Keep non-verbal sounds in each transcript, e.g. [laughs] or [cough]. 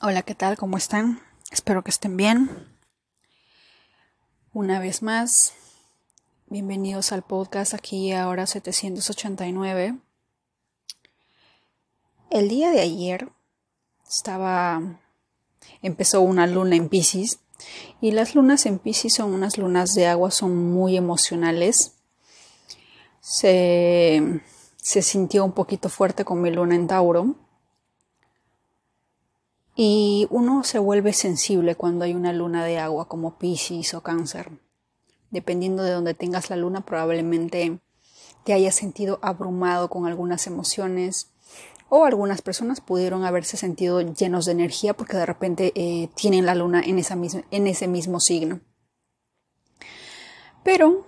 Hola, ¿qué tal? ¿Cómo están? Espero que estén bien. Una vez más, bienvenidos al podcast aquí ahora 789. El día de ayer estaba empezó una luna en Pisces y las lunas en Pisces son unas lunas de agua, son muy emocionales. Se, se sintió un poquito fuerte con mi luna en Tauro y uno se vuelve sensible cuando hay una luna de agua como Pisces o Cáncer. Dependiendo de donde tengas la luna, probablemente te hayas sentido abrumado con algunas emociones o algunas personas pudieron haberse sentido llenos de energía porque de repente eh, tienen la luna en, ese mismo signo. Pero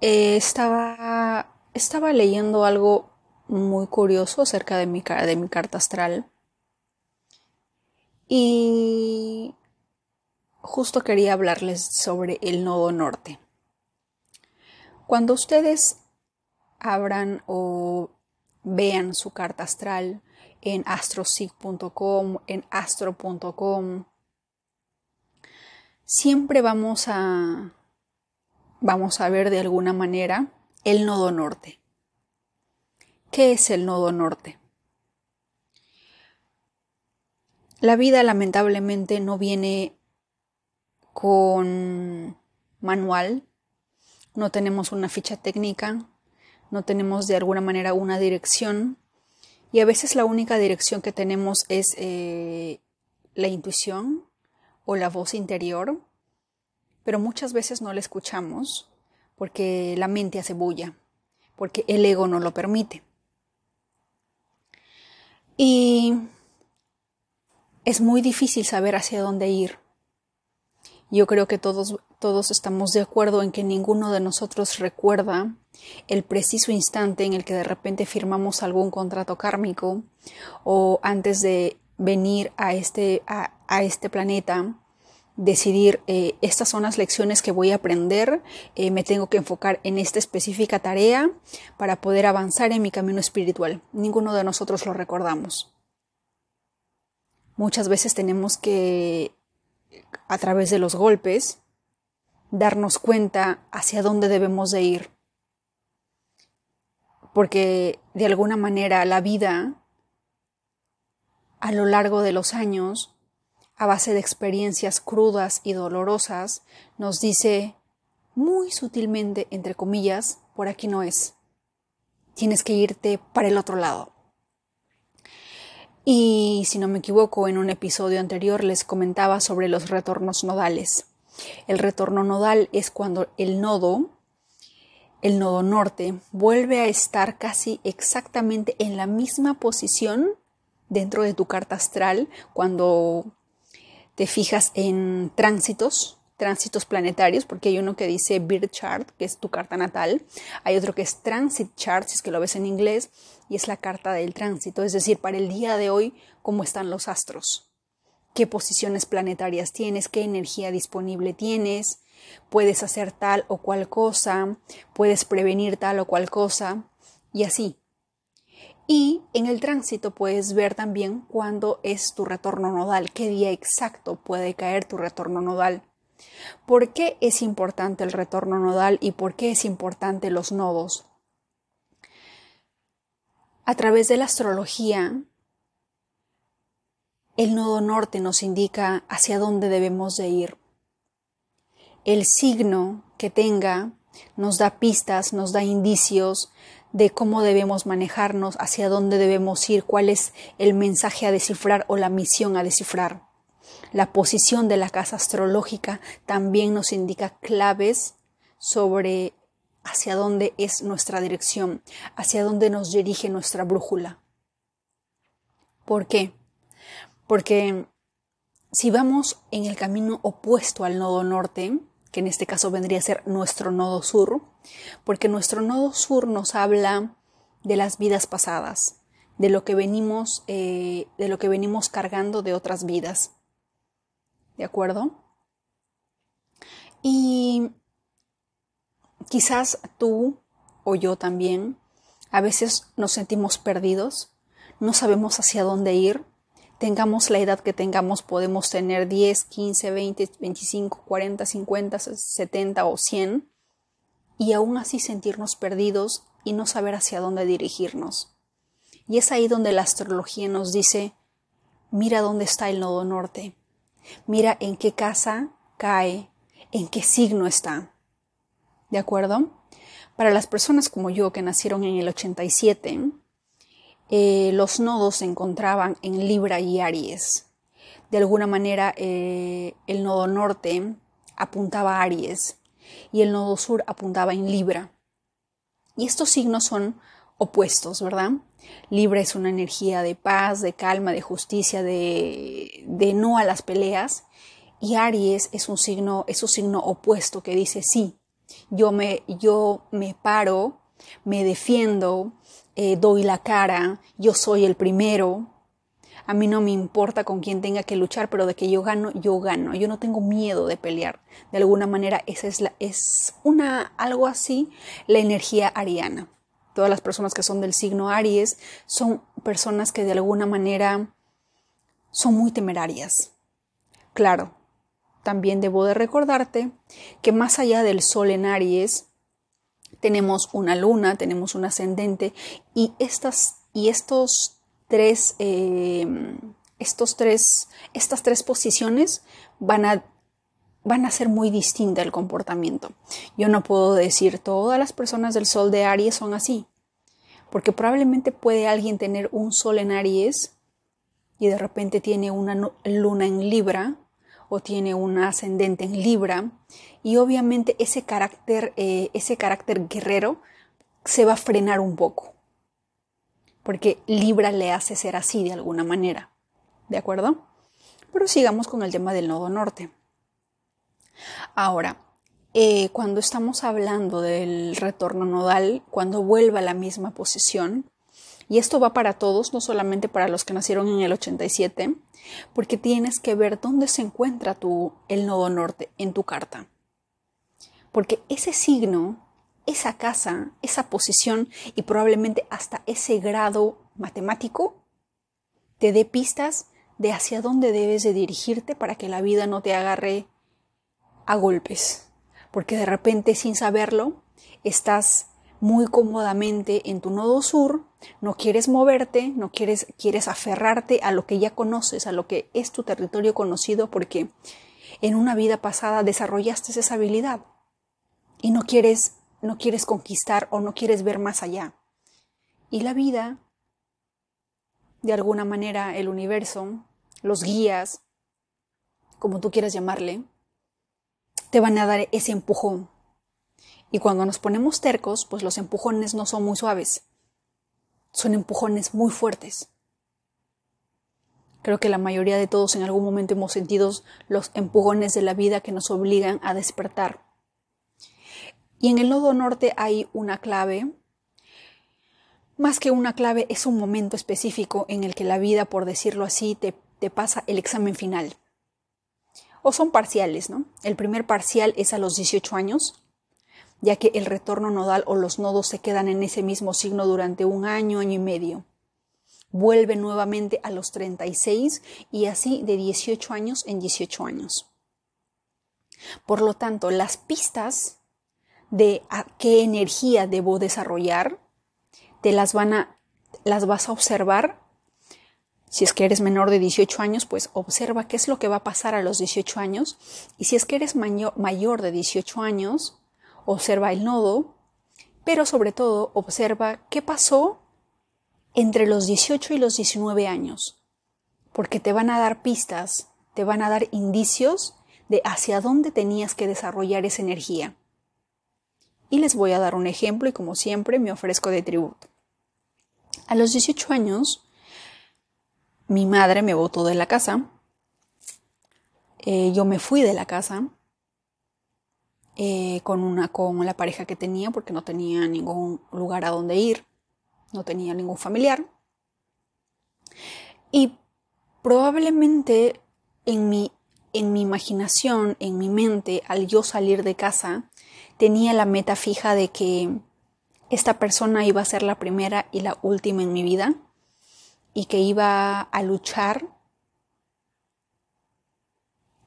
eh, estaba, estaba leyendo algo muy curioso acerca de mi, de mi carta astral y justo quería hablarles sobre el nodo norte. Cuando ustedes abran o vean su carta astral en astrosig.com, en astro.com, siempre vamos a vamos a ver de alguna manera el nodo norte. ¿Qué es el nodo norte? La vida lamentablemente no viene con manual, no tenemos una ficha técnica, no tenemos de alguna manera una dirección. Y a veces la única dirección que tenemos es eh, la intuición o la voz interior, pero muchas veces no la escuchamos porque la mente hace bulla, porque el ego no lo permite. Y es muy difícil saber hacia dónde ir. Yo creo que todos, todos estamos de acuerdo en que ninguno de nosotros recuerda el preciso instante en el que de repente firmamos algún contrato kármico o antes de venir a este, a, este planeta decidir eh, estas son las lecciones que voy a aprender, eh, me tengo que enfocar en esta específica tarea para poder avanzar en mi camino espiritual. Ninguno de nosotros lo recordamos. Muchas veces tenemos que, a través de los golpes, darnos cuenta hacia dónde debemos de ir. Porque de alguna manera la vida, a lo largo de los años, a base de experiencias crudas y dolorosas, nos dice muy sutilmente, entre comillas, por aquí no es. Tienes que irte para el otro lado. Y si no me equivoco, en un episodio anterior les comentaba sobre los retornos nodales. El retorno nodal es cuando el nodo, el nodo norte, vuelve a estar casi exactamente en la misma posición dentro de tu carta astral cuando te fijas en tránsitos tránsitos planetarios, porque hay uno que dice Birth Chart, que es tu carta natal, hay otro que es Transit Chart, si es que lo ves en inglés, y es la carta del tránsito, es decir, para el día de hoy, cómo están los astros, qué posiciones planetarias tienes, qué energía disponible tienes, puedes hacer tal o cual cosa, puedes prevenir tal o cual cosa, y así. Y en el tránsito puedes ver también cuándo es tu retorno nodal, qué día exacto puede caer tu retorno nodal. ¿Por qué es importante el retorno nodal y por qué es importante los nodos? A través de la astrología, el nodo norte nos indica hacia dónde debemos de ir. El signo que tenga nos da pistas, nos da indicios de cómo debemos manejarnos, hacia dónde debemos ir, cuál es el mensaje a descifrar o la misión a descifrar. La posición de la casa astrológica también nos indica claves sobre hacia dónde es nuestra dirección, hacia dónde nos dirige nuestra brújula. ¿Por qué? Porque si vamos en el camino opuesto al nodo norte, que en este caso vendría a ser nuestro nodo sur, porque nuestro nodo sur nos habla de las vidas pasadas, de lo que venimos, eh, de lo que venimos cargando de otras vidas. ¿De acuerdo? Y quizás tú o yo también a veces nos sentimos perdidos, no sabemos hacia dónde ir, tengamos la edad que tengamos, podemos tener 10, 15, 20, 25, 40, 50, 70 o 100 y aún así sentirnos perdidos y no saber hacia dónde dirigirnos. Y es ahí donde la astrología nos dice, mira dónde está el nodo norte, mira en qué casa cae, en qué signo está. ¿De acuerdo? Para las personas como yo que nacieron en el 87, eh, los nodos se encontraban en Libra y Aries. De alguna manera, eh, el nodo norte apuntaba a Aries y el nodo sur apuntaba en Libra. Y estos signos son opuestos, ¿verdad? Libra es una energía de paz, de calma, de justicia, de, de no a las peleas. Y Aries es un signo, es un signo opuesto que dice sí, yo me, yo me paro, me defiendo, eh, doy la cara, yo soy el primero, a mí no me importa con quién tenga que luchar, pero de que yo gano, yo gano. Yo no tengo miedo de pelear. De alguna manera, esa es, la, es una, algo así, la energía ariana. Todas las personas que son del signo Aries son personas que de alguna manera son muy temerarias. Claro, también debo de recordarte que más allá del sol en Aries, tenemos una luna, tenemos un ascendente y estas y estos tres, eh, estos tres, estas tres posiciones van a, van a ser muy distintas el comportamiento. Yo no puedo decir todas las personas del sol de Aries son así, porque probablemente puede alguien tener un sol en Aries y de repente tiene una luna en Libra o tiene un ascendente en Libra y obviamente ese carácter, eh, ese carácter guerrero se va a frenar un poco porque Libra le hace ser así de alguna manera. ¿De acuerdo? Pero sigamos con el tema del nodo norte. Ahora, eh, cuando estamos hablando del retorno nodal, cuando vuelva a la misma posición, y esto va para todos, no solamente para los que nacieron en el 87, porque tienes que ver dónde se encuentra tu, el nodo norte en tu carta. Porque ese signo esa casa, esa posición y probablemente hasta ese grado matemático te dé pistas de hacia dónde debes de dirigirte para que la vida no te agarre a golpes. Porque de repente sin saberlo estás muy cómodamente en tu nodo sur, no quieres moverte, no quieres, quieres aferrarte a lo que ya conoces, a lo que es tu territorio conocido, porque en una vida pasada desarrollaste esa habilidad y no quieres no quieres conquistar o no quieres ver más allá. Y la vida, de alguna manera, el universo, los guías, como tú quieras llamarle, te van a dar ese empujón. Y cuando nos ponemos tercos, pues los empujones no son muy suaves, son empujones muy fuertes. Creo que la mayoría de todos en algún momento hemos sentido los empujones de la vida que nos obligan a despertar y en el nodo norte hay una clave. Más que una clave, es un momento específico en el que la vida, por decirlo así, te, te pasa el examen final. O son parciales, ¿no? El primer parcial es a los 18 años, ya que el retorno nodal o los nodos se quedan en ese mismo signo durante un año, año y medio. Vuelve nuevamente a los 36 y así de 18 años en 18 años. Por lo tanto, las pistas de qué energía debo desarrollar, te las van a, las vas a observar. Si es que eres menor de 18 años, pues observa qué es lo que va a pasar a los 18 años. Y si es que eres mayor, de 18 años, observa el nodo, pero sobre todo observa qué pasó entre los 18 y los 19 años, porque te van a dar pistas, te van a dar indicios de hacia dónde tenías que desarrollar esa energía y les voy a dar un ejemplo y como siempre me ofrezco de tributo. A los 18 años, mi madre me botó de la casa, eh, yo me fui de la casa eh, con, una, con la pareja que tenía porque no tenía ningún lugar a donde ir, no tenía ningún familiar. Y probablemente en mi, en mi imaginación, en mi mente, al yo salir de casa, tenía la meta fija de que esta persona iba a ser la primera y la última en mi vida y que iba a luchar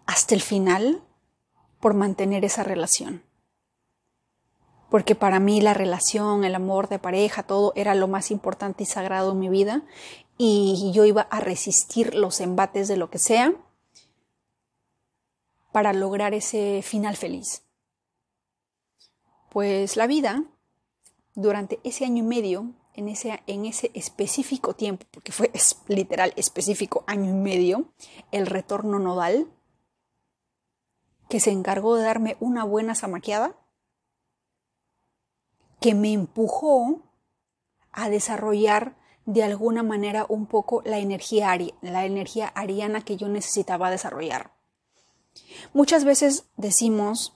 hasta el final por mantener esa relación. Porque para mí la relación, el amor de pareja, todo era lo más importante y sagrado en mi vida y yo iba a resistir los embates de lo que sea para lograr ese final feliz. Pues la vida, durante ese año y medio, en ese, en ese específico tiempo, porque fue literal específico año y medio, el retorno nodal, que se encargó de darme una buena zamaqueada, que me empujó a desarrollar de alguna manera un poco la energía, la energía ariana que yo necesitaba desarrollar. Muchas veces decimos,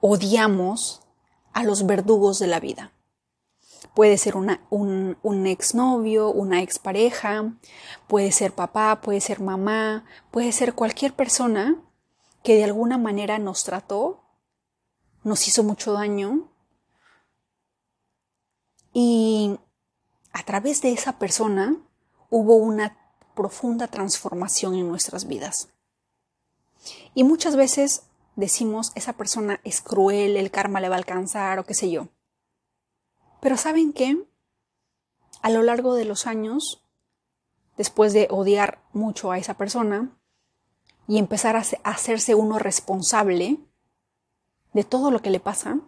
odiamos a los verdugos de la vida. Puede ser un, exnovio, una expareja, puede ser papá, puede ser mamá, puede ser cualquier persona que de alguna manera nos trató, nos hizo mucho daño y a través de esa persona hubo una profunda transformación en nuestras vidas. Y muchas veces decimos, esa persona es cruel, el karma le va a alcanzar o qué sé yo. Pero ¿saben qué? A lo largo de los años, después de odiar mucho a esa persona y empezar a hacerse uno responsable de todo lo que le pasa,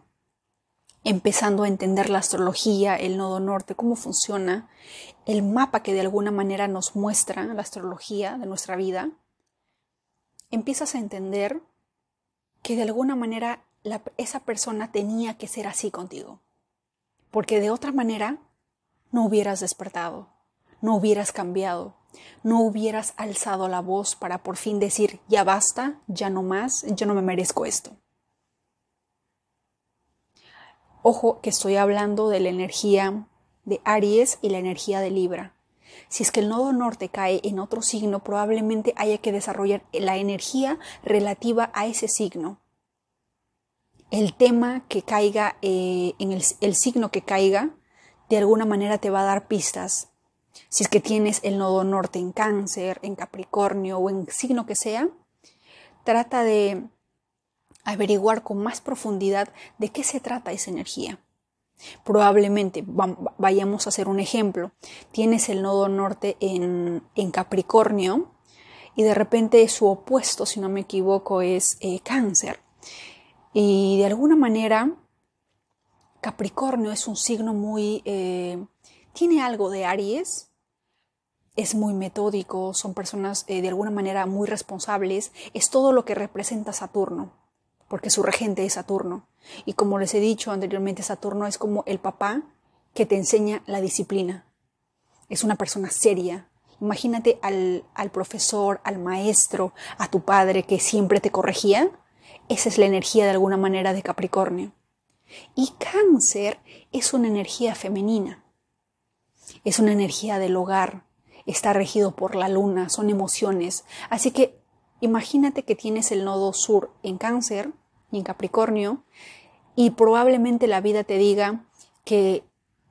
empezando a entender la astrología, el nodo norte, cómo funciona, el mapa que de alguna manera nos muestra la astrología de nuestra vida, empiezas a entender que de alguna manera esa persona tenía que ser así contigo, porque de otra manera no hubieras despertado, no hubieras cambiado, no hubieras alzado la voz para por fin decir, ya basta, ya no más, yo no me merezco esto. Ojo que estoy hablando de la energía de Aries y la energía de Libra. Si es que el nodo norte cae en otro signo, probablemente haya que desarrollar la energía relativa a ese signo. El tema que caiga eh, en el, signo que caiga, de alguna manera te va a dar pistas. Si es que tienes el nodo norte en cáncer, en capricornio o en signo que sea, trata de averiguar con más profundidad de qué se trata esa energía. Probablemente vayamos a hacer un ejemplo. Tienes el nodo norte en, Capricornio y de repente su opuesto, si no me equivoco, es eh, cáncer. Y de alguna manera, Capricornio es un signo muy... Eh, tiene algo de Aries, es muy metódico, son personas eh, de alguna manera muy responsables, es todo lo que representa Saturno porque su regente es Saturno. Y como les he dicho anteriormente, Saturno es como el papá que te enseña la disciplina. Es una persona seria. Imagínate al, al profesor, al maestro, a tu padre que siempre te corregía. Esa es la energía de alguna manera de Capricornio. Y cáncer es una energía femenina. Es una energía del hogar. Está regido por la luna, son emociones. Así que Imagínate que tienes el nodo sur en cáncer y en Capricornio y probablemente la vida te diga que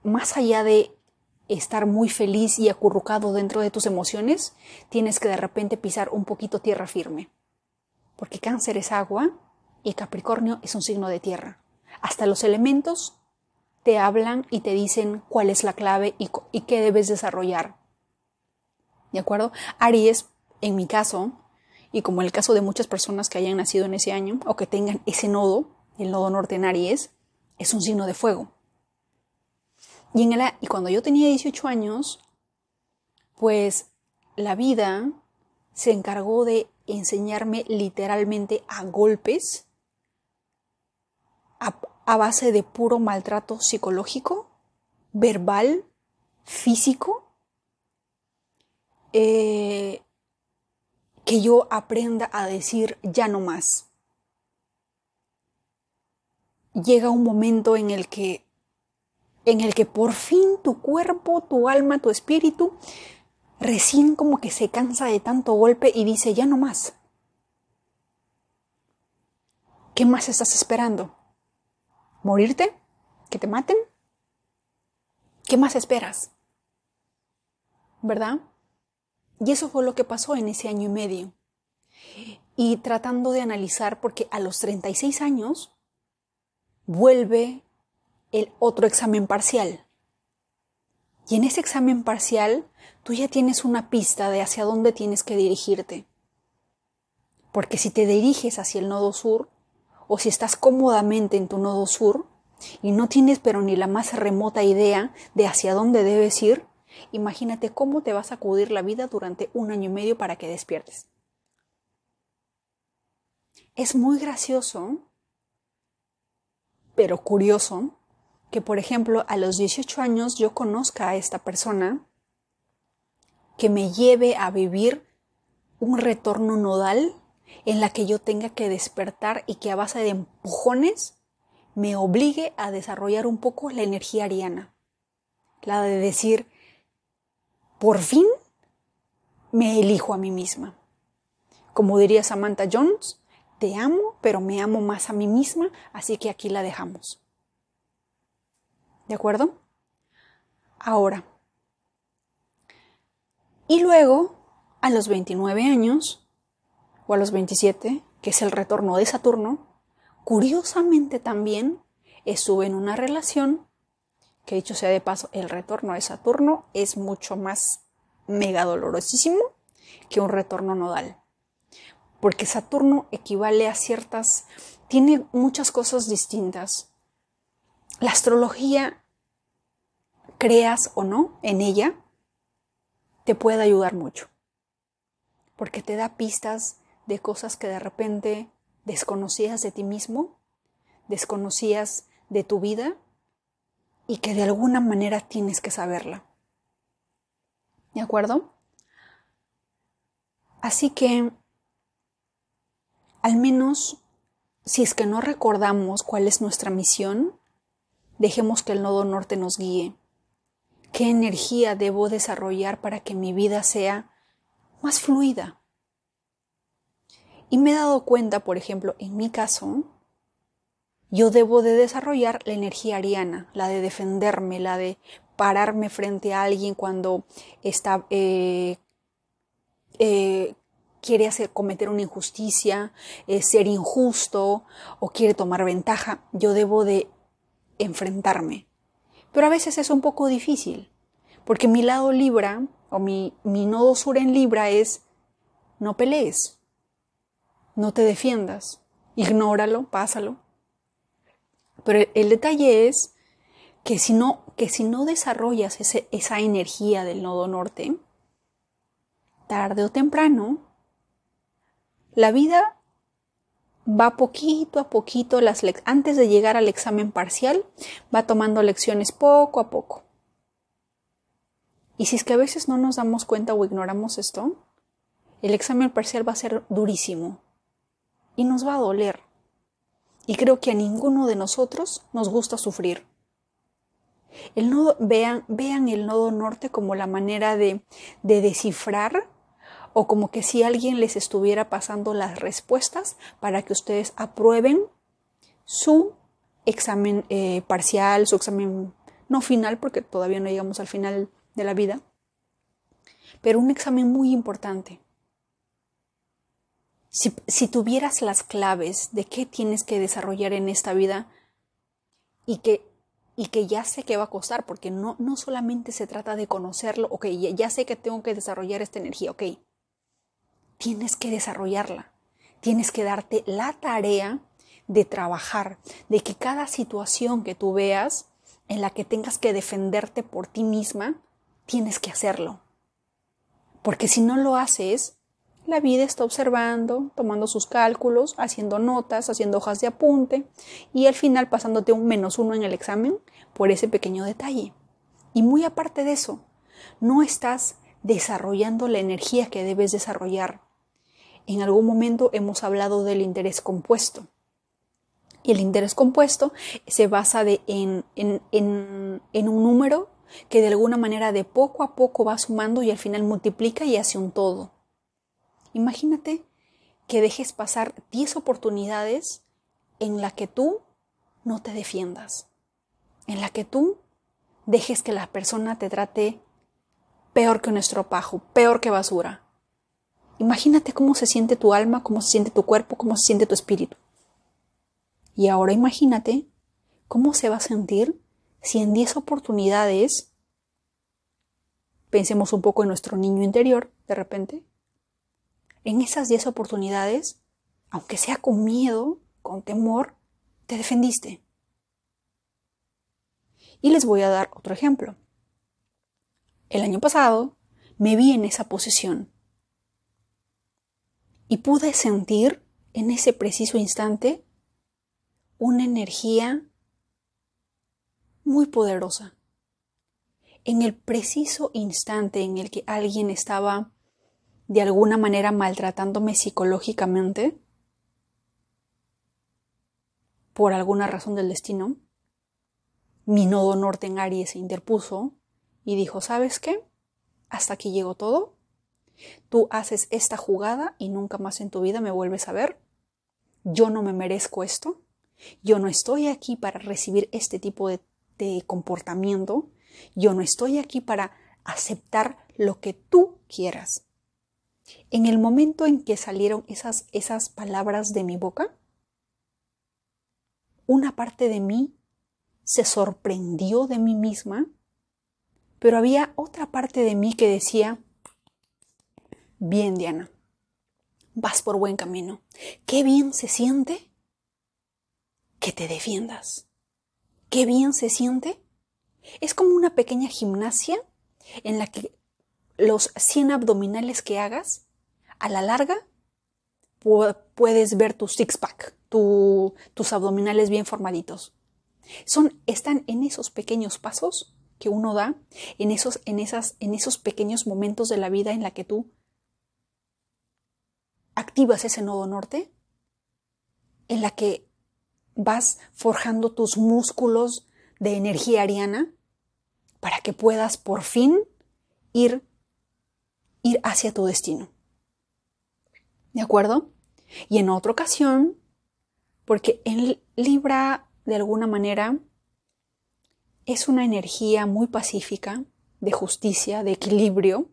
más allá de estar muy feliz y acurrucado dentro de tus emociones, tienes que de repente pisar un poquito tierra firme. Porque cáncer es agua y Capricornio es un signo de tierra. Hasta los elementos te hablan y te dicen cuál es la clave y, qué debes desarrollar. ¿De acuerdo? Aries, en mi caso, y como el caso de muchas personas que hayan nacido en ese año o que tengan ese nodo, el nodo norte en Aries, es un signo de fuego. Y cuando yo tenía 18 años, pues la vida se encargó de enseñarme literalmente a golpes, a, base de puro maltrato psicológico, verbal, físico, eh, que yo aprenda a decir ya no más. Llega un momento en el que en el que por fin tu cuerpo, tu alma, tu espíritu recién como que se cansa de tanto golpe y dice ya no más. ¿Qué más estás esperando? ¿Morirte? ¿Que te maten? ¿Qué más esperas? ¿Verdad? Y eso fue lo que pasó en ese año y medio. y tratando de analizar, porque a los 36 años vuelve el otro examen parcial. Y en ese examen parcial tú ya tienes una pista de hacia dónde tienes que dirigirte. Porque si te diriges hacia el nodo sur, o si estás cómodamente en tu nodo sur, y no tienes pero ni la más remota idea de hacia dónde debes ir, imagínate cómo te va a sacudir la vida durante un año y medio para que despiertes. Es muy gracioso, pero curioso, que por ejemplo a los 18 años yo conozca a esta persona que me lleve a vivir un retorno nodal en la que yo tenga que despertar y que a base de empujones me obligue a desarrollar un poco la energía ariana. La de decir, por fin me elijo a mí misma. Como diría Samantha Jones, te amo, pero me amo más a mí misma, así que aquí la dejamos. ¿De acuerdo? Ahora. Y luego, a los 29 años, o a los 27, que es el retorno de Saturno, Curiosamente también estuve en una relación que dicho sea de paso, el retorno de Saturno es mucho más mega dolorosísimo que un retorno nodal. Porque Saturno equivale a ciertas, tiene muchas cosas distintas. La astrología, creas o no en ella, te puede ayudar mucho. Porque te da pistas de cosas que de repente desconocías de ti mismo, desconocías de tu vida y que de alguna manera tienes que saberla. ¿De acuerdo? Así que, al menos, si es que no recordamos cuál es nuestra misión, dejemos que el nodo norte nos guíe. ¿Qué energía debo desarrollar para que mi vida sea más fluida? Y me he dado cuenta, por ejemplo, en mi caso, yo debo de desarrollar la energía ariana, la de defenderme, la de pararme frente a alguien cuando está, eh, eh, quiere hacer, cometer una injusticia, eh, ser injusto o quiere tomar ventaja. Yo debo de enfrentarme. Pero a veces es un poco difícil, porque mi lado Libra o mi, mi nodo sur en Libra es no pelees, no te defiendas, ignóralo, pásalo. Pero el detalle es que si no, que si no desarrollas esa energía del nodo norte, tarde o temprano, la vida va poquito a poquito, las antes de llegar al examen parcial, va tomando lecciones poco a poco. Y si es que a veces no nos damos cuenta o ignoramos esto, el examen parcial va a ser durísimo, y nos va a doler. Y creo que a ninguno de nosotros nos gusta sufrir. El nodo, vean, vean el nodo norte como la manera de, de descifrar o como que si alguien les estuviera pasando las respuestas para que ustedes aprueben su examen eh, parcial, su examen no final, porque todavía no llegamos al final de la vida, pero un examen muy importante. Si, tuvieras las claves de qué tienes que desarrollar en esta vida y que, y que ya sé que va a costar, porque no, no solamente se trata de conocerlo, ok, ya, ya sé que tengo que desarrollar esta energía, ok, tienes que desarrollarla, tienes que darte la tarea de trabajar, de que cada situación que tú veas en la que tengas que defenderte por ti misma, tienes que hacerlo. Porque si no lo haces, la vida está observando, tomando sus cálculos, haciendo notas, haciendo hojas de apunte y al final pasándote un menos uno en el examen por ese pequeño detalle. Y muy aparte de eso, no estás desarrollando la energía que debes desarrollar. En algún momento hemos hablado del interés compuesto. Y el interés compuesto se basa en un número que de alguna manera de poco a poco va sumando y al final multiplica y hace un todo. Imagínate que dejes pasar 10 oportunidades en la que tú no te defiendas, en la que tú dejes que la persona te trate peor que un estropajo, peor que basura. Imagínate cómo se siente tu alma, cómo se siente tu cuerpo, cómo se siente tu espíritu. Y ahora imagínate cómo se va a sentir si en 10 oportunidades, pensemos un poco en nuestro niño interior, de repente, en esas 10 oportunidades, aunque sea con miedo, con temor, te defendiste. Y les voy a dar otro ejemplo. El año pasado me vi en esa posición y pude sentir en ese preciso instante una energía muy poderosa. En el preciso instante en el que alguien estaba de alguna manera maltratándome psicológicamente, por alguna razón del destino, mi nodo norte en Aries se interpuso y dijo, ¿sabes qué? Hasta aquí llegó todo. Tú haces esta jugada y nunca más en tu vida me vuelves a ver. Yo no me merezco esto. Yo no estoy aquí para recibir este tipo de, de comportamiento. Yo no estoy aquí para aceptar lo que tú quieras. En el momento en que salieron esas, esas palabras de mi boca, una parte de mí se sorprendió de mí misma, pero había otra parte de mí que decía, bien Diana, vas por buen camino, qué bien se siente que te defiendas, qué bien se siente. Es como una pequeña gimnasia en la que los 100 abdominales que hagas, a la larga, puedes ver tu six-pack, tus abdominales bien formaditos. Son, están en esos pequeños pasos que uno da, en esos, en, esas, en esos pequeños momentos de la vida en la que tú activas ese nodo norte, en la que vas forjando tus músculos de energía ariana para que puedas por fin ir, ir hacia tu destino. ¿De acuerdo? Y en otra ocasión porque en Libra, de alguna manera, es una energía muy pacífica, de justicia, de equilibrio.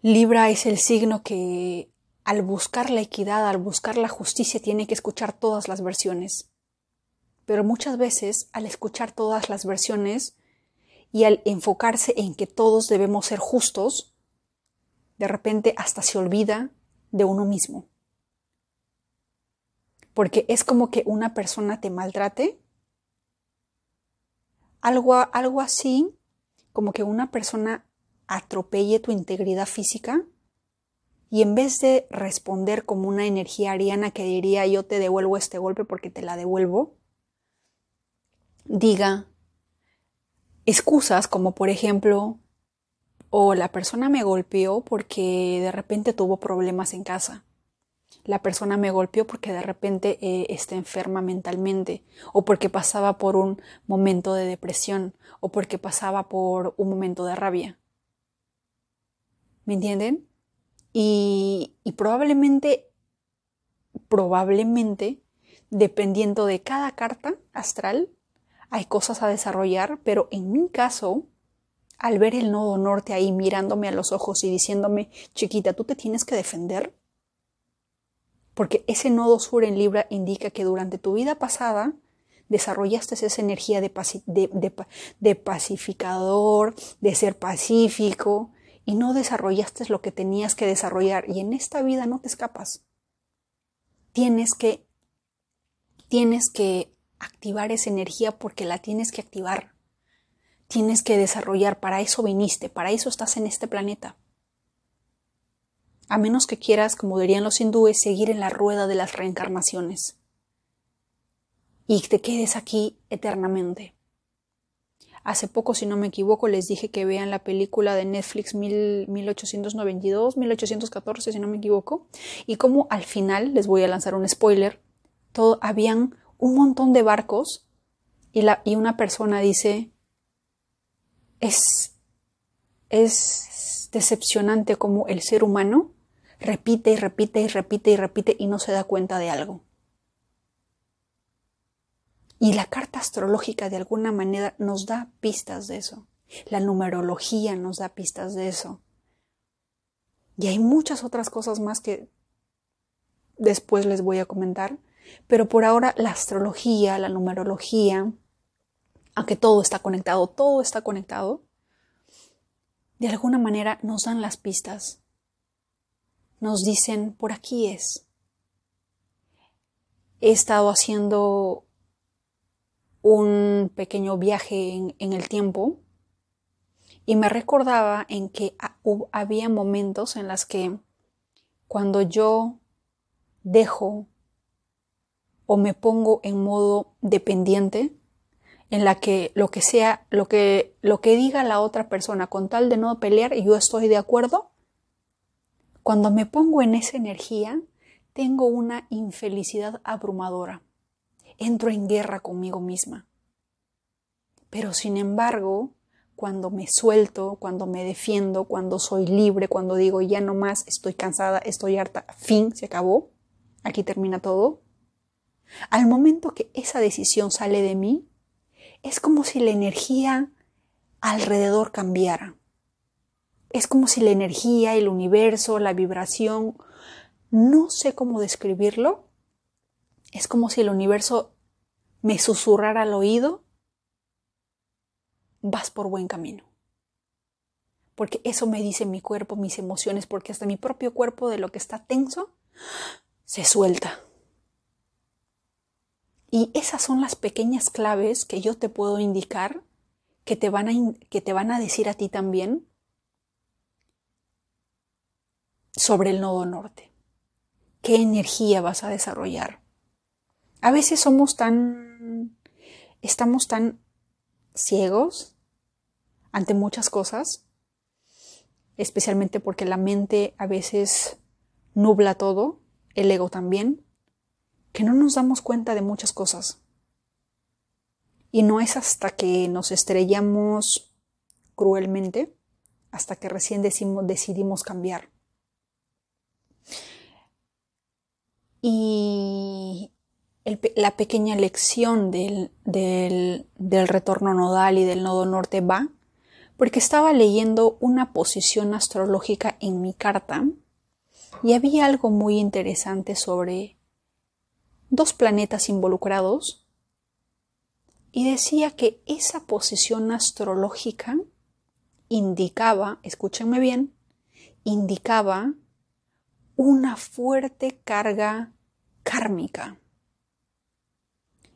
Libra es el signo que al buscar la equidad, al buscar la justicia, tiene que escuchar todas las versiones. Pero muchas veces, al escuchar todas las versiones y al enfocarse en que todos debemos ser justos, de repente hasta se olvida de uno mismo porque es como que una persona te maltrate. Algo, algo así, como que una persona atropelle tu integridad física y en vez de responder como una energía ariana que diría yo te devuelvo este golpe porque te la devuelvo, diga excusas como por ejemplo, o la persona me golpeó porque de repente tuvo problemas en casa la persona me golpeó porque de repente eh, está enferma mentalmente, o porque pasaba por un momento de depresión, o porque pasaba por un momento de rabia. ¿Me entienden? Y, y probablemente, probablemente, dependiendo de cada carta astral, hay cosas a desarrollar, pero en mi caso, al ver el nodo norte ahí mirándome a los ojos y diciéndome, chiquita, tú te tienes que defender, porque ese nodo sur en Libra indica que durante tu vida pasada desarrollaste esa energía de, de, pacificador, de ser pacífico, y no desarrollaste lo que tenías que desarrollar. Y en esta vida no te escapas. Tienes que, tienes que activar esa energía porque la tienes que activar. Tienes que desarrollar, para eso viniste, para eso estás en este planeta a menos que quieras, como dirían los hindúes, seguir en la rueda de las reencarnaciones y te quedes aquí eternamente. Hace poco, si no me equivoco, les dije que vean la película de Netflix 1892, 1814, si no me equivoco, y como al final, les voy a lanzar un spoiler, todo, habían un montón de barcos y, la, y una persona dice, es, es decepcionante como el ser humano repite y repite y repite y repite y no se da cuenta de algo. Y la carta astrológica de alguna manera nos da pistas de eso. La numerología nos da pistas de eso. Y hay muchas otras cosas más que después les voy a comentar, pero por ahora la astrología, la numerología, aunque todo está conectado, todo está conectado, de alguna manera nos dan las pistas. Nos dicen, por aquí es. He estado haciendo un pequeño viaje en, el tiempo y me recordaba en que había momentos en las que cuando yo dejo o me pongo en modo dependiente, en la que lo que sea, lo que, lo que diga la otra persona con tal de no pelear y yo estoy de acuerdo, cuando me pongo en esa energía, tengo una infelicidad abrumadora. Entro en guerra conmigo misma. Pero sin embargo, cuando me suelto, cuando me defiendo, cuando soy libre, cuando digo ya no más, estoy cansada, estoy harta, fin, se acabó, aquí termina todo. Al momento que esa decisión sale de mí, es como si la energía alrededor cambiara. Es como si la energía, el universo, la vibración, no sé cómo describirlo, es como si el universo me susurrara al oído, vas por buen camino. Porque eso me dice mi cuerpo, mis emociones, porque hasta mi propio cuerpo de lo que está tenso se suelta. Y esas son las pequeñas claves que yo te puedo indicar, que te van a, que te van a decir a ti también sobre el nodo norte. ¿Qué energía vas a desarrollar? A veces somos tan, estamos tan ciegos ante muchas cosas, especialmente porque la mente a veces nubla todo, el ego también, que no nos damos cuenta de muchas cosas. Y no es hasta que nos estrellamos cruelmente, hasta que recién decimos, decidimos cambiar. Y la pequeña lección del, del, del retorno nodal y del nodo norte va porque estaba leyendo una posición astrológica en mi carta y había algo muy interesante sobre dos planetas involucrados y decía que esa posición astrológica indicaba, escúchenme bien, indicaba una fuerte carga kármica.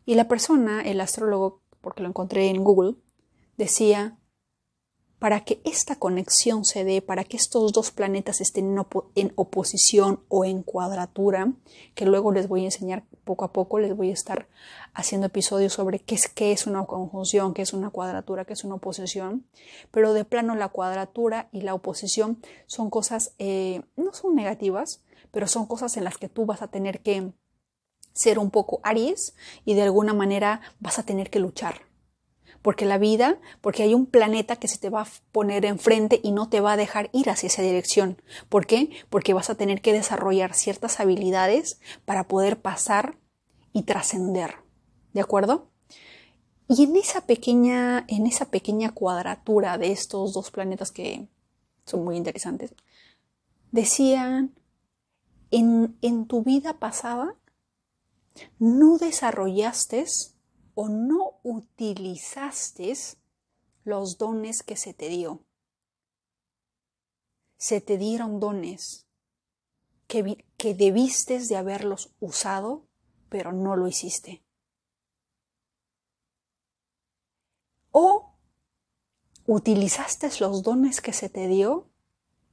Y la persona, el astrólogo, porque lo encontré en Google, decía, para que esta conexión se dé, para que estos dos planetas estén en, oposición o en cuadratura, que luego les voy a enseñar poco a poco, les voy a estar haciendo episodios sobre qué es, qué es una conjunción, qué es una cuadratura, qué es una oposición, pero de plano la cuadratura y la oposición son cosas, eh, no son negativas, pero son cosas en las que tú vas a tener que ser un poco Aries y de alguna manera vas a tener que luchar porque la vida, porque hay un planeta que se te va a poner enfrente y no te va a dejar ir hacia esa dirección. ¿Por qué? Porque vas a tener que desarrollar ciertas habilidades para poder pasar y trascender. ¿De acuerdo? Y en esa pequeña, en esa pequeña cuadratura de estos dos planetas que son muy interesantes, decían, en, en tu vida pasada no desarrollaste o no utilizaste los dones que se te dio. Se te dieron dones que, que debiste de haberlos usado, pero no lo hiciste. O utilizaste los dones que se te dio,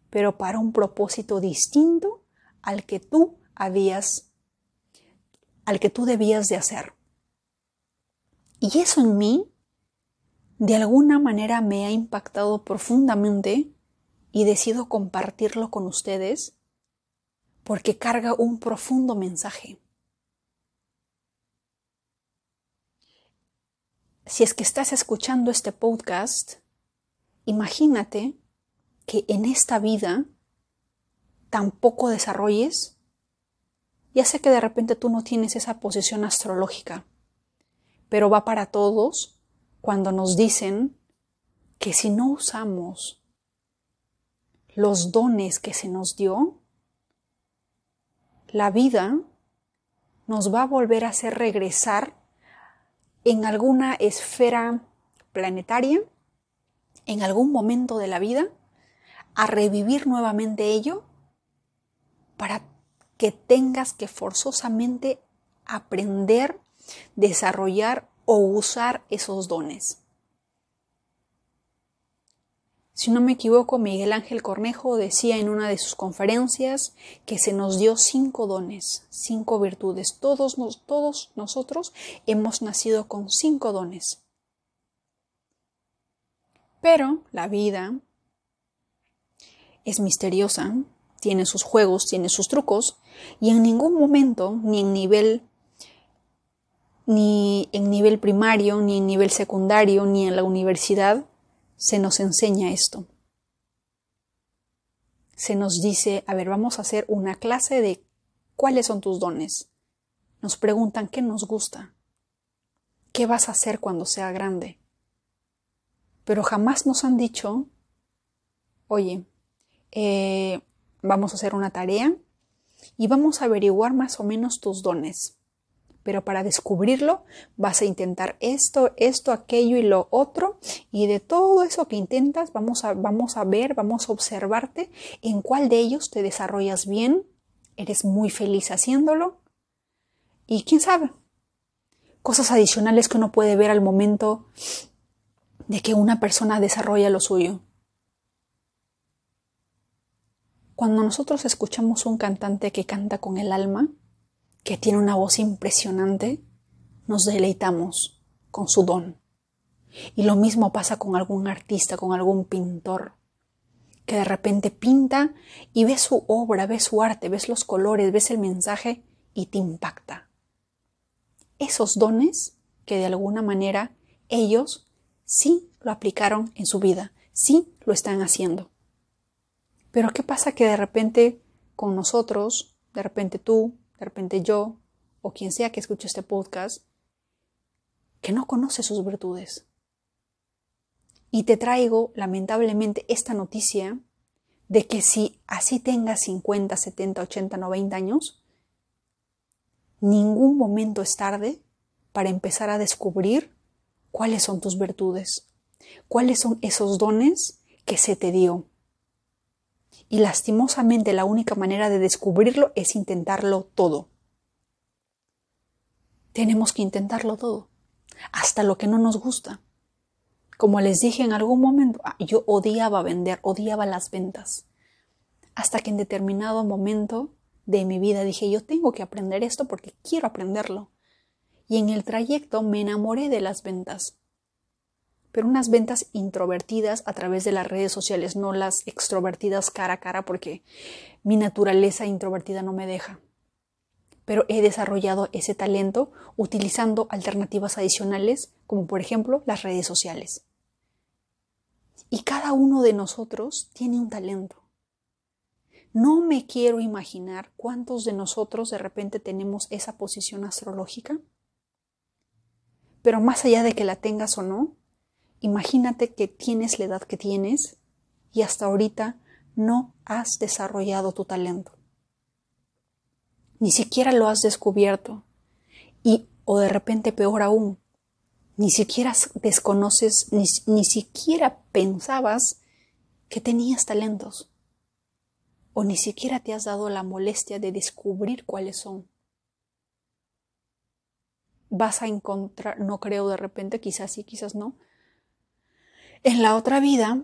pero para un propósito distinto al que tú habías, al que tú debías de hacer. Y eso en mí, de alguna manera, me ha impactado profundamente y decido compartirlo con ustedes porque carga un profundo mensaje. Si es que estás escuchando este podcast, imagínate que en esta vida tampoco desarrolles, ya sé que de repente tú no tienes esa posición astrológica, pero va para todos cuando nos dicen que si no usamos los dones que se nos dio, la vida nos va a volver a hacer regresar en alguna esfera planetaria, en algún momento de la vida, a revivir nuevamente ello para que tengas que forzosamente aprender, desarrollar o usar esos dones. Si no me equivoco, Miguel Ángel Cornejo decía en una de sus conferencias que se nos dio cinco dones, cinco virtudes. Todos, nosotros hemos nacido con cinco dones. Pero la vida es misteriosa, tiene sus juegos, tiene sus trucos, y en ningún momento, ni en nivel ni en nivel primario, ni en nivel secundario, ni en la universidad, se nos enseña esto. Se nos dice, a ver, vamos a hacer una clase de cuáles son tus dones. Nos preguntan qué nos gusta, qué vas a hacer cuando sea grande. Pero jamás nos han dicho, oye, eh, vamos a hacer una tarea y vamos a averiguar más o menos tus dones pero para descubrirlo vas a intentar esto, esto, aquello y lo otro, y de todo eso que intentas vamos a, vamos a ver, vamos a observarte en cuál de ellos te desarrollas bien, eres muy feliz haciéndolo, y quién sabe, cosas adicionales que uno puede ver al momento de que una persona desarrolla lo suyo. Cuando nosotros escuchamos un cantante que canta con el alma, que tiene una voz impresionante, nos deleitamos con su don. Y lo mismo pasa con algún artista, con algún pintor, que de repente pinta y ves su obra, ves su arte, ves los colores, ves el mensaje y te impacta. Esos dones que de alguna manera ellos sí lo aplicaron en su vida, sí lo están haciendo. Pero ¿qué pasa que de repente con nosotros, de repente tú, de repente yo o quien sea que escuche este podcast, que no conoce sus virtudes. Y te traigo, lamentablemente, esta noticia de que si así tengas 50, 70, 80, 90 años, ningún momento es tarde para empezar a descubrir cuáles son tus virtudes, cuáles son esos dones que se te dio. Y lastimosamente la única manera de descubrirlo es intentarlo todo. Tenemos que intentarlo todo, hasta lo que no nos gusta. Como les dije en algún momento, ah, yo odiaba vender, odiaba las ventas. Hasta que en determinado momento de mi vida dije, yo tengo que aprender esto porque quiero aprenderlo. Y en el trayecto me enamoré de las ventas pero unas ventas introvertidas a través de las redes sociales, no las extrovertidas cara a cara porque mi naturaleza introvertida no me deja. Pero he desarrollado ese talento utilizando alternativas adicionales como por ejemplo las redes sociales. Y cada uno de nosotros tiene un talento. No me quiero imaginar cuántos de nosotros de repente tenemos esa posición astrológica. Pero más allá de que la tengas o no, Imagínate que tienes la edad que tienes y hasta ahorita no has desarrollado tu talento. Ni siquiera lo has descubierto. Y, o de repente peor aún, ni siquiera desconoces, ni, ni siquiera pensabas que tenías talentos. O ni siquiera te has dado la molestia de descubrir cuáles son. Vas a encontrar, no creo de repente, quizás sí, quizás no, en la otra vida.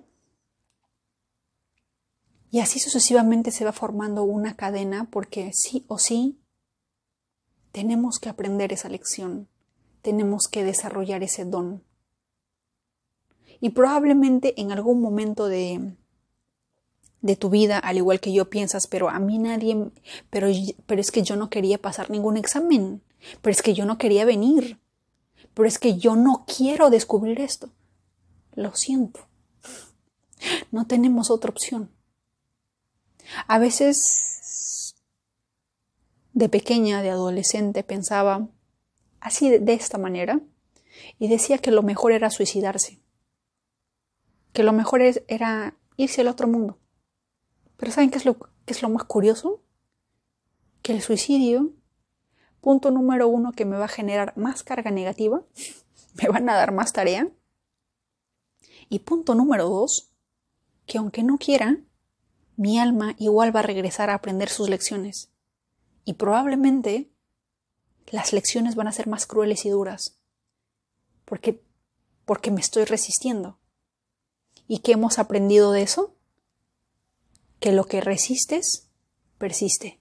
Y así sucesivamente se va formando una cadena porque sí o sí tenemos que aprender esa lección, tenemos que desarrollar ese don. Y probablemente en algún momento de, de tu vida, al igual que yo piensas, pero a mí nadie, pero, pero es que yo no quería pasar ningún examen, pero es que yo no quería venir, pero es que yo no quiero descubrir esto. Lo siento. No tenemos otra opción. A veces, de pequeña, de adolescente, pensaba así de, esta manera y decía que lo mejor era suicidarse, que lo mejor era irse al otro mundo, Pero ¿saben qué es lo, qué es lo más curioso? Que el suicidio, punto número uno que me va a generar más carga negativa, [laughs] me van a dar más tarea. Y punto número dos, que aunque no quiera, mi alma igual va a regresar a aprender sus lecciones. Y probablemente las lecciones van a ser más crueles y duras. Porque, porque me estoy resistiendo. ¿Y qué hemos aprendido de eso? Que lo que resistes, persiste.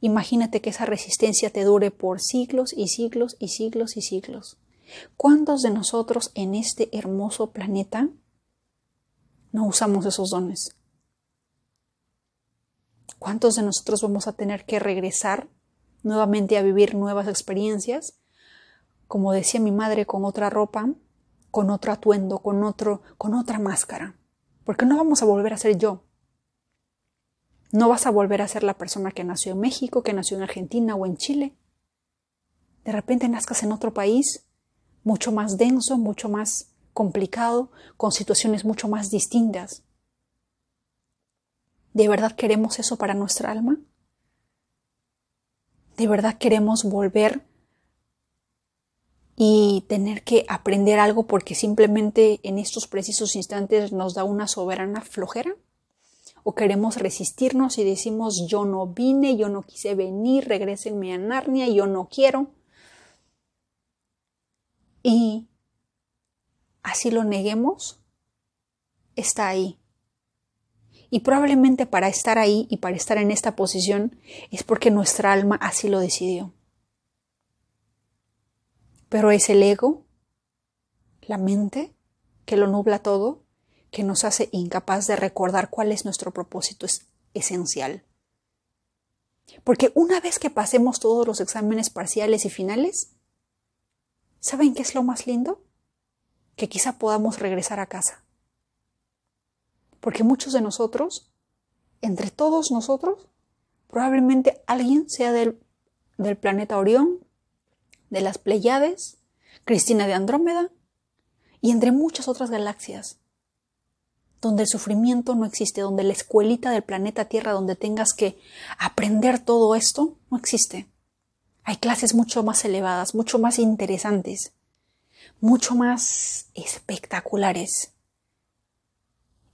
Imagínate que esa resistencia te dure por siglos y siglos y siglos y siglos. ¿Cuántos de nosotros en este hermoso planeta no usamos esos dones? ¿Cuántos de nosotros vamos a tener que regresar nuevamente a vivir nuevas experiencias? Como decía mi madre, con otra ropa, con otro atuendo, con otro, con otra máscara. Porque no vamos a volver a ser yo. No vas a volver a ser la persona que nació en México, que nació en Argentina o en Chile. De repente nazcas en otro país, mucho más denso, mucho más complicado, con situaciones mucho más distintas. ¿De verdad queremos eso para nuestra alma? ¿De verdad queremos volver y tener que aprender algo porque simplemente en estos precisos instantes nos da una soberana flojera? o queremos resistirnos y decimos yo no vine, yo no quise venir, regrésenme a Narnia, yo no quiero. Y así lo neguemos, está ahí. Y probablemente para estar ahí y para estar en esta posición es porque nuestra alma así lo decidió. Pero es el ego, la mente, que lo nubla todo que nos hace incapaz de recordar cuál es nuestro propósito es esencial. Porque una vez que pasemos todos los exámenes parciales y finales, ¿saben qué es lo más lindo? Que quizá podamos regresar a casa. Porque muchos de nosotros, entre todos nosotros, probablemente alguien sea del, planeta Orión, de las Pleiades, Cristina de Andrómeda y entre muchas otras galaxias donde el sufrimiento no existe, donde la escuelita del planeta Tierra, donde tengas que aprender todo esto, no existe. Hay clases mucho más elevadas, mucho más interesantes, mucho más espectaculares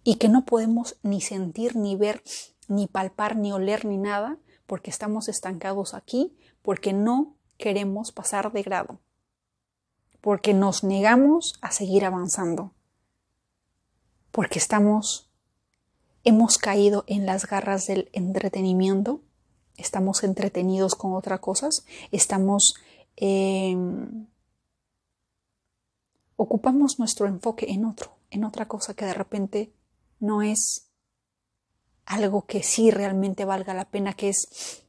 y que no podemos ni sentir, ni ver, ni palpar, ni oler, ni nada, porque estamos estancados aquí, porque no queremos pasar de grado, porque nos negamos a seguir avanzando porque estamos, hemos caído en las garras del entretenimiento, estamos entretenidos con otras cosas, estamos, em, ocupamos nuestro enfoque en otro, en otra cosa que de repente no es algo que sí realmente valga la pena, que es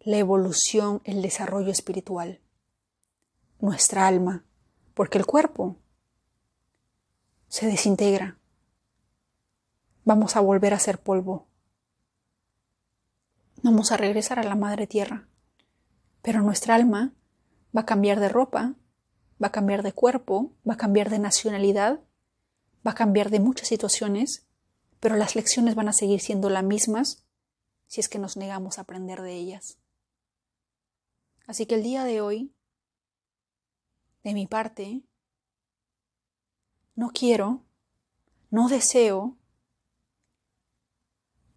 la evolución, el desarrollo espiritual, nuestra alma, porque el cuerpo se desintegra, vamos a volver a ser polvo. Vamos a regresar a la madre tierra. Pero nuestra alma va a cambiar de ropa, va a cambiar de cuerpo, va a cambiar de nacionalidad, va a cambiar de muchas situaciones, pero las lecciones van a seguir siendo las mismas si es que nos negamos a aprender de ellas. Así que el día de hoy, de mi parte, no quiero, no deseo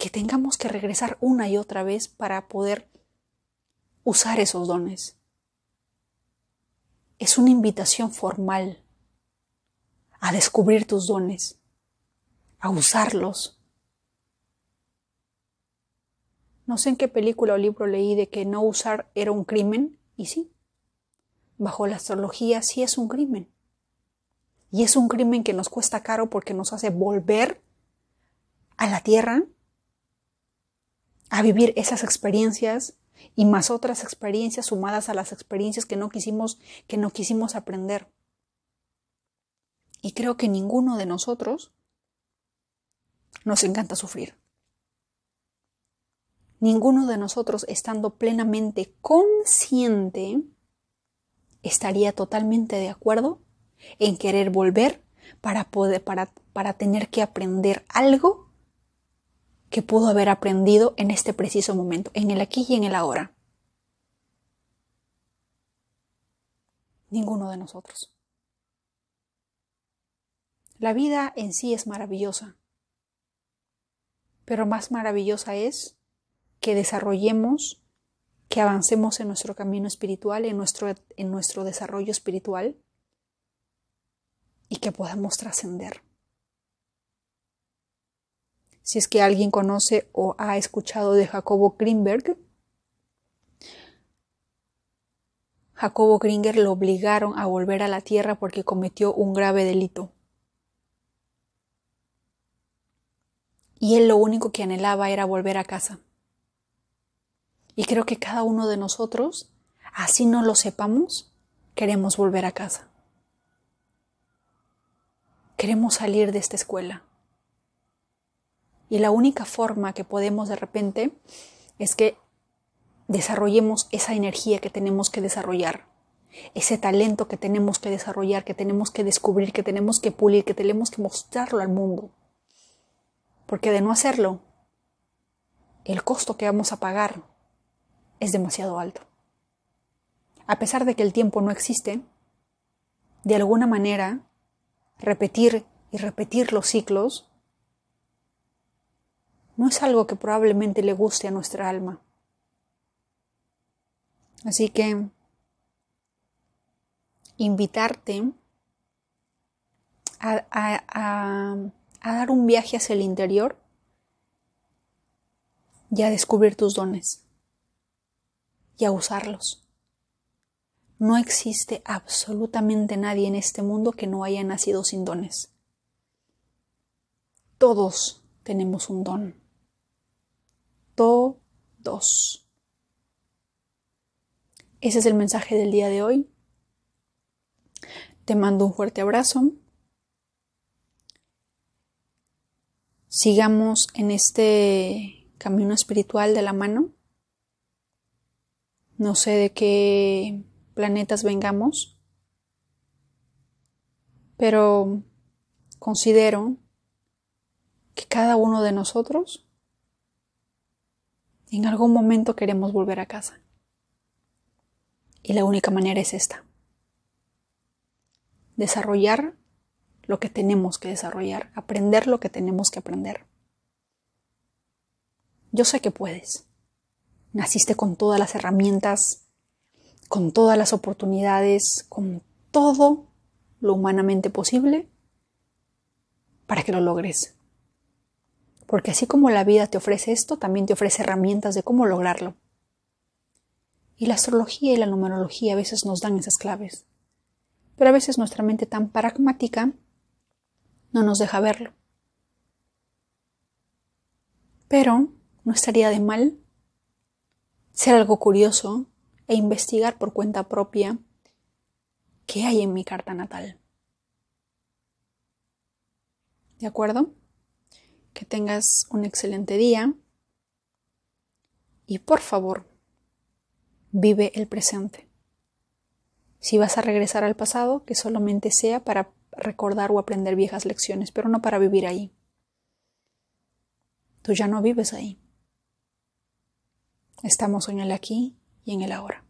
que tengamos que regresar una y otra vez para poder usar esos dones. Es una invitación formal a descubrir tus dones, a usarlos. No sé en qué película o libro leí de que no usar era un crimen, y sí, bajo la astrología sí es un crimen. Y es un crimen que nos cuesta caro porque nos hace volver a la tierra a vivir esas experiencias y más otras experiencias sumadas a las experiencias que no quisimos, que no quisimos aprender. Y creo que ninguno de nosotros nos encanta sufrir. Ninguno de nosotros, estando plenamente consciente, estaría totalmente de acuerdo en querer volver para poder, para, para tener que aprender algo que pudo haber aprendido en este preciso momento, en el aquí y en el ahora? Ninguno de nosotros. La vida en sí es maravillosa, pero más maravillosa es que desarrollemos, que avancemos en nuestro camino espiritual, en nuestro, en nuestro desarrollo espiritual y que podamos trascender. Si es que alguien conoce o ha escuchado de Jacobo Greenberg, Jacobo Gringer lo obligaron a volver a la tierra porque cometió un grave delito. Y él lo único que anhelaba era volver a casa. Y creo que cada uno de nosotros, así no lo sepamos, queremos volver a casa. Queremos salir de esta escuela. Y la única forma que podemos de repente es que desarrollemos esa energía que tenemos que desarrollar, ese talento que tenemos que desarrollar, que tenemos que descubrir, que tenemos que pulir, que tenemos que mostrarlo al mundo. Porque de no hacerlo, el costo que vamos a pagar es demasiado alto. A pesar de que el tiempo no existe, de alguna manera, repetir y repetir los ciclos no es algo que probablemente le guste a nuestra alma. Así que invitarte a, dar un viaje hacia el interior y a descubrir tus dones y a usarlos. No existe absolutamente nadie en este mundo que no haya nacido sin dones. Todos tenemos un don. Todos. Ese es el mensaje del día de hoy. Te mando un fuerte abrazo. Sigamos en este camino espiritual de la mano. No sé de qué planetas vengamos, pero considero que cada uno de nosotros en algún momento queremos volver a casa. Y la única manera es esta. Desarrollar lo que tenemos que desarrollar, aprender lo que tenemos que aprender. Yo sé que puedes. Naciste con todas las herramientas, con todas las oportunidades, con todo lo humanamente posible para que lo logres. Porque así como la vida te ofrece esto, también te ofrece herramientas de cómo lograrlo. Y la astrología y la numerología a veces nos dan esas claves. Pero a veces nuestra mente tan pragmática no nos deja verlo. Pero no estaría de mal ser algo curioso e investigar por cuenta propia qué hay en mi carta natal. ¿De acuerdo? Que tengas un excelente día y por favor, vive el presente. Si vas a regresar al pasado, que solamente sea para recordar o aprender viejas lecciones, pero no para vivir ahí. Tú ya no vives ahí. Estamos en el aquí y en el ahora.